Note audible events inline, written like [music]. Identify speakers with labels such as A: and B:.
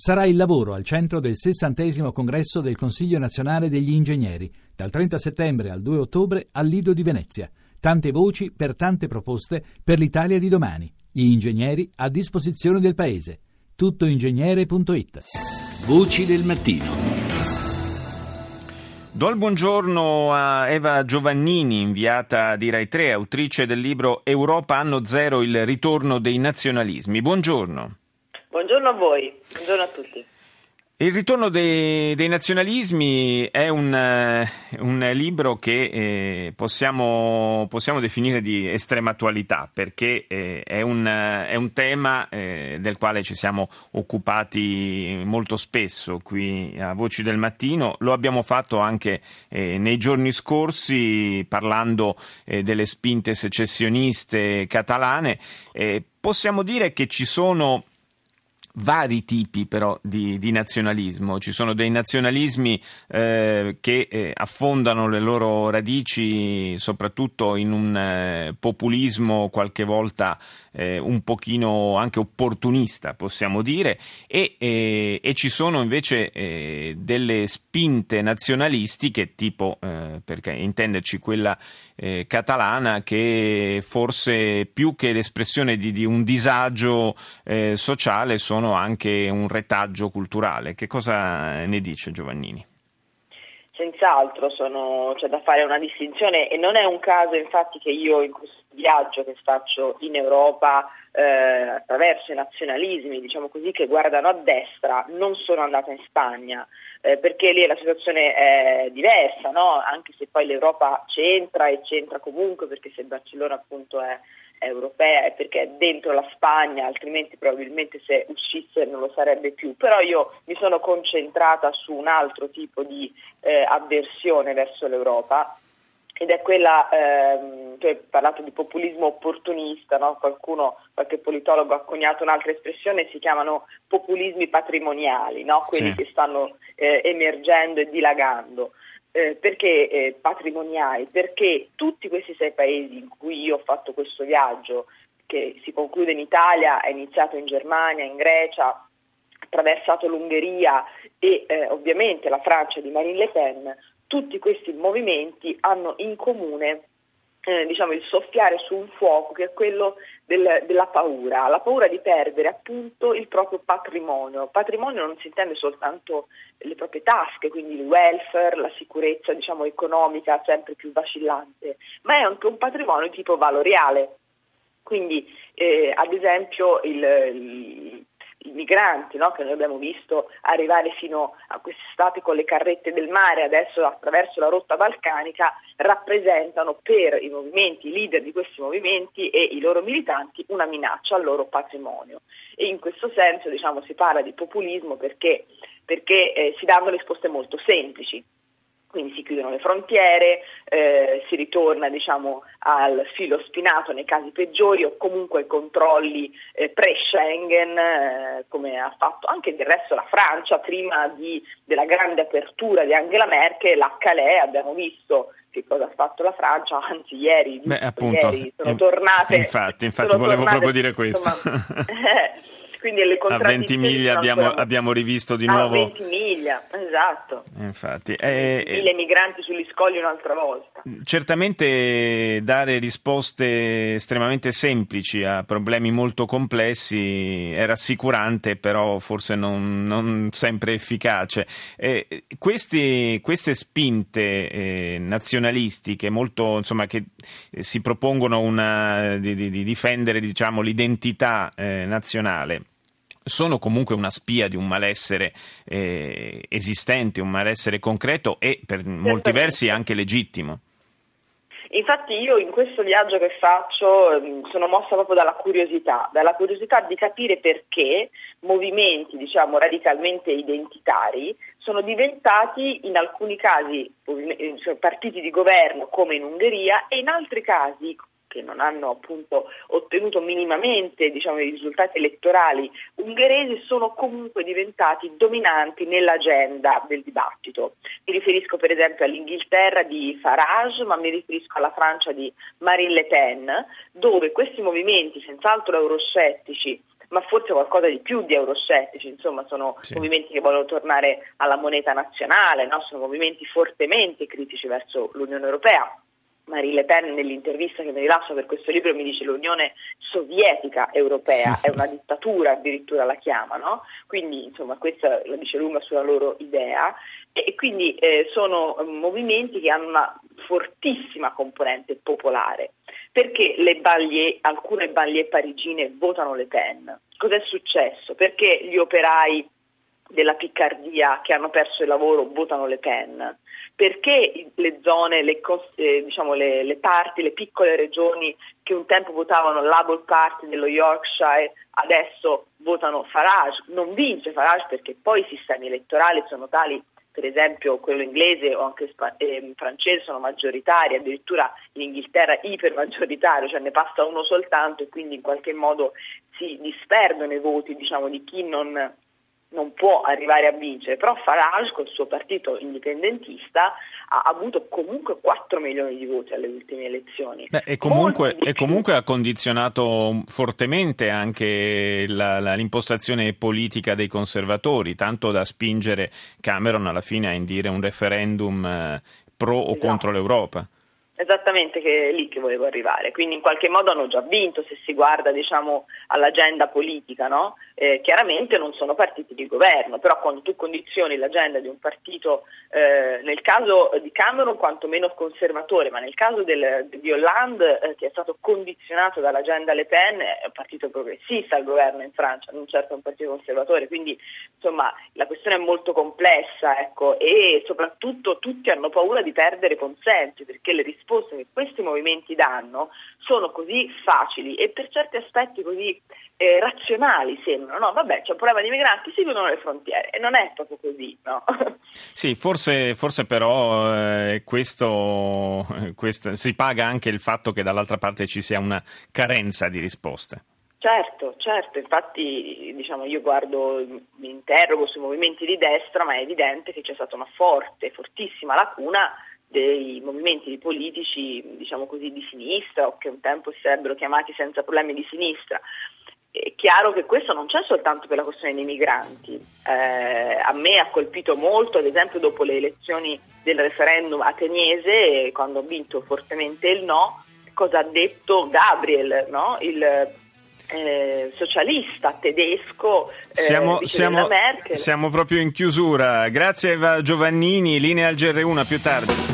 A: Sarà il lavoro al centro del sessantesimo congresso del Consiglio nazionale degli ingegneri, dal 30 settembre al 2 ottobre al Lido di Venezia. Tante voci per tante proposte per l'Italia di domani. Gli ingegneri a disposizione del Paese. Tuttoingegnere.it
B: Voci del mattino.
C: Do il buongiorno a Eva Giovannini, inviata di Rai 3, autrice del libro Europa anno zero, il ritorno dei nazionalismi. Buongiorno.
D: Buongiorno a voi, buongiorno a tutti.
C: Il ritorno dei, dei nazionalismi è un, uh, un libro che eh, possiamo, possiamo, definire di estrema attualità perché eh, è, un, è, un, tema eh, del quale ci siamo occupati molto spesso qui a Voci del Mattino. Lo abbiamo fatto anche eh, nei giorni scorsi parlando eh, delle spinte secessioniste catalane. possiamo dire che ci sono vari tipi però di, di, nazionalismo. Ci sono dei nazionalismi eh, che eh, affondano le loro radici soprattutto in un eh, populismo qualche volta eh, un pochino anche opportunista, possiamo dire, e, e, e ci sono invece eh, delle spinte nazionalistiche, tipo, eh, per intenderci quella catalana, che forse più che l'espressione di, di un disagio sociale sono sono anche un retaggio culturale. Che cosa ne dice Giovannini?
D: Senz'altro sono, c'è da fare una distinzione e non è un caso infatti che io in questo viaggio che faccio in Europa eh, attraverso i nazionalismi, diciamo così, che guardano a destra, non sono andata in Spagna, eh, perché lì la situazione è diversa, no? anche se poi l'Europa c'entra e c'entra comunque, perché se Barcellona appunto è europea e perché è dentro la Spagna, altrimenti probabilmente se uscisse non lo sarebbe più. Però io mi sono concentrata su un altro tipo di eh, avversione verso l'Europa ed è quella, ehm, tu hai parlato di populismo opportunista, no? qualcuno, qualche politologo ha coniato un'altra espressione, si chiamano populismi patrimoniali, no? quelli sì. che stanno eh, emergendo e dilagando eh, perché eh, patrimoniali? Perché tutti questi sei paesi in cui io ho fatto questo viaggio, che si conclude in Italia, è iniziato in Germania, in Grecia, attraversato l'Ungheria e eh, ovviamente la Francia di Marine Le Pen, tutti questi movimenti hanno in comune eh, diciamo, il soffiare su un fuoco che è quello del, della paura, la paura di perdere appunto il proprio patrimonio. Patrimonio non si intende soltanto le proprie tasche, quindi il welfare, la sicurezza diciamo, economica sempre più vacillante, ma è anche un patrimonio tipo valoriale. Quindi eh, ad esempio il, il migranti no? che noi abbiamo visto arrivare fino a quest'estate con le carrette del mare, adesso attraverso la rotta balcanica, rappresentano per i movimenti, i leader di questi movimenti e i loro militanti una minaccia al loro patrimonio. E in questo senso diciamo, si parla di populismo perché, perché eh, si danno risposte molto semplici quindi si chiudono le frontiere, eh, si ritorna diciamo, al filo spinato nei casi peggiori o comunque ai controlli eh, pre-Schengen, eh, come ha fatto anche del resto la Francia prima di, della grande apertura di Angela Merkel, a Calais abbiamo visto che cosa ha fatto la Francia, anzi ieri,
C: Beh, appunto,
D: ieri sono tornate...
C: Infatti, infatti volevo
D: tornate,
C: proprio dire questo.
D: Insomma, [laughs] quindi le
C: a Ventimiglia abbiamo, abbiamo, rivisto di nuovo...
D: A Ventimiglia, esatto.
C: Infatti.
D: Eh, Mille migranti sugli scogli un'altra volta.
C: Certamente dare risposte estremamente semplici a problemi molto complessi è rassicurante, però forse non, non sempre efficace. Eh, questi, queste spinte eh, nazionalistiche molto, insomma, che si propongono una, di, di, di, difendere diciamo, l'identità eh, nazionale sono comunque una spia di un malessere eh, esistente, un malessere concreto e per molti versi anche legittimo.
D: Infatti io in questo viaggio che faccio ehm, sono mossa proprio dalla curiosità, dalla curiosità di capire perché movimenti diciamo radicalmente identitari sono diventati in alcuni casi eh, partiti di governo come in Ungheria e in altri casi che non hanno appunto ottenuto minimamente diciamo, i risultati elettorali ungheresi sono comunque diventati dominanti nell'agenda del dibattito. Mi riferisco per esempio all'Inghilterra di Farage, ma mi riferisco alla Francia di Marine Le Pen, dove questi movimenti, senz'altro euroscettici, ma forse qualcosa di più di euroscettici, insomma sono sì. movimenti che vogliono tornare alla moneta nazionale, no? sono movimenti fortemente critici verso l'Unione Europea. Marie Le Pen nell'intervista che mi rilascia per questo libro mi dice l'Unione Sovietica Europea è una dittatura, addirittura la chiamano, quindi insomma questa la dice lunga sulla loro idea e quindi eh, sono movimenti che hanno una fortissima componente popolare perché le banlieue, alcune banlieue parigine votano Le Pen. Cos'è successo? Perché gli operai della Piccardia che hanno perso il lavoro votano Le Pen? Perché le zone, le, eh, diciamo le, le parti, le piccole regioni che un tempo votavano Labour Party dello Yorkshire adesso votano Farage? Non vince Farage perché poi i sistemi elettorali sono tali per esempio quello inglese o anche eh, francese sono maggioritari, addirittura in Inghilterra ipermaggioritario, cioè ne passa uno soltanto e quindi in qualche modo si disperdono i voti diciamo, di chi non non può arrivare a vincere, però Farage col suo partito indipendentista ha avuto comunque 4 milioni di voti alle ultime elezioni.
C: Beh, e, comunque, e, comunque, ha condizionato fortemente anche la, la, l'impostazione politica dei conservatori, tanto da spingere Cameron alla fine a indire un referendum eh, pro esatto. o contro l'Europa.
D: Esattamente che lì che volevo arrivare, quindi in qualche modo hanno già vinto se si guarda diciamo, all'agenda politica, no? eh, chiaramente non sono partiti di governo, però quando tu condizioni l'agenda di un partito, eh, nel caso di Cameron quantomeno conservatore, ma nel caso del, di Hollande eh, che è stato condizionato dall'agenda Le Pen, è un partito progressista il governo in Francia, non certo un partito conservatore, quindi insomma la questione è molto complessa ecco, e soprattutto tutti hanno paura di perdere consensi perché le risposte risposte che questi movimenti danno sono così facili e per certi aspetti così eh, razionali sembrano, no? Vabbè, c'è un problema di migranti, si chiudono le frontiere e non è proprio così, no? [laughs]
C: Sì, forse, forse però eh, questo, questo si paga anche il fatto che dall'altra parte ci sia una carenza di risposte.
D: Certo, certo, infatti diciamo, io guardo, mi interrogo sui movimenti di destra, ma è evidente che c'è stata una forte, fortissima lacuna dei movimenti politici, diciamo così, di sinistra o che un tempo si sarebbero chiamati senza problemi di sinistra. È chiaro che questo non c'è soltanto per la questione dei migranti. Eh, a me ha colpito molto, ad esempio, dopo le elezioni del referendum ateniese, quando ho vinto fortemente il no, cosa ha detto Gabriel, no? il eh, socialista tedesco
C: eh, siamo, siamo, siamo, proprio in chiusura grazie Eva Giovannini linea al GR1 più tardi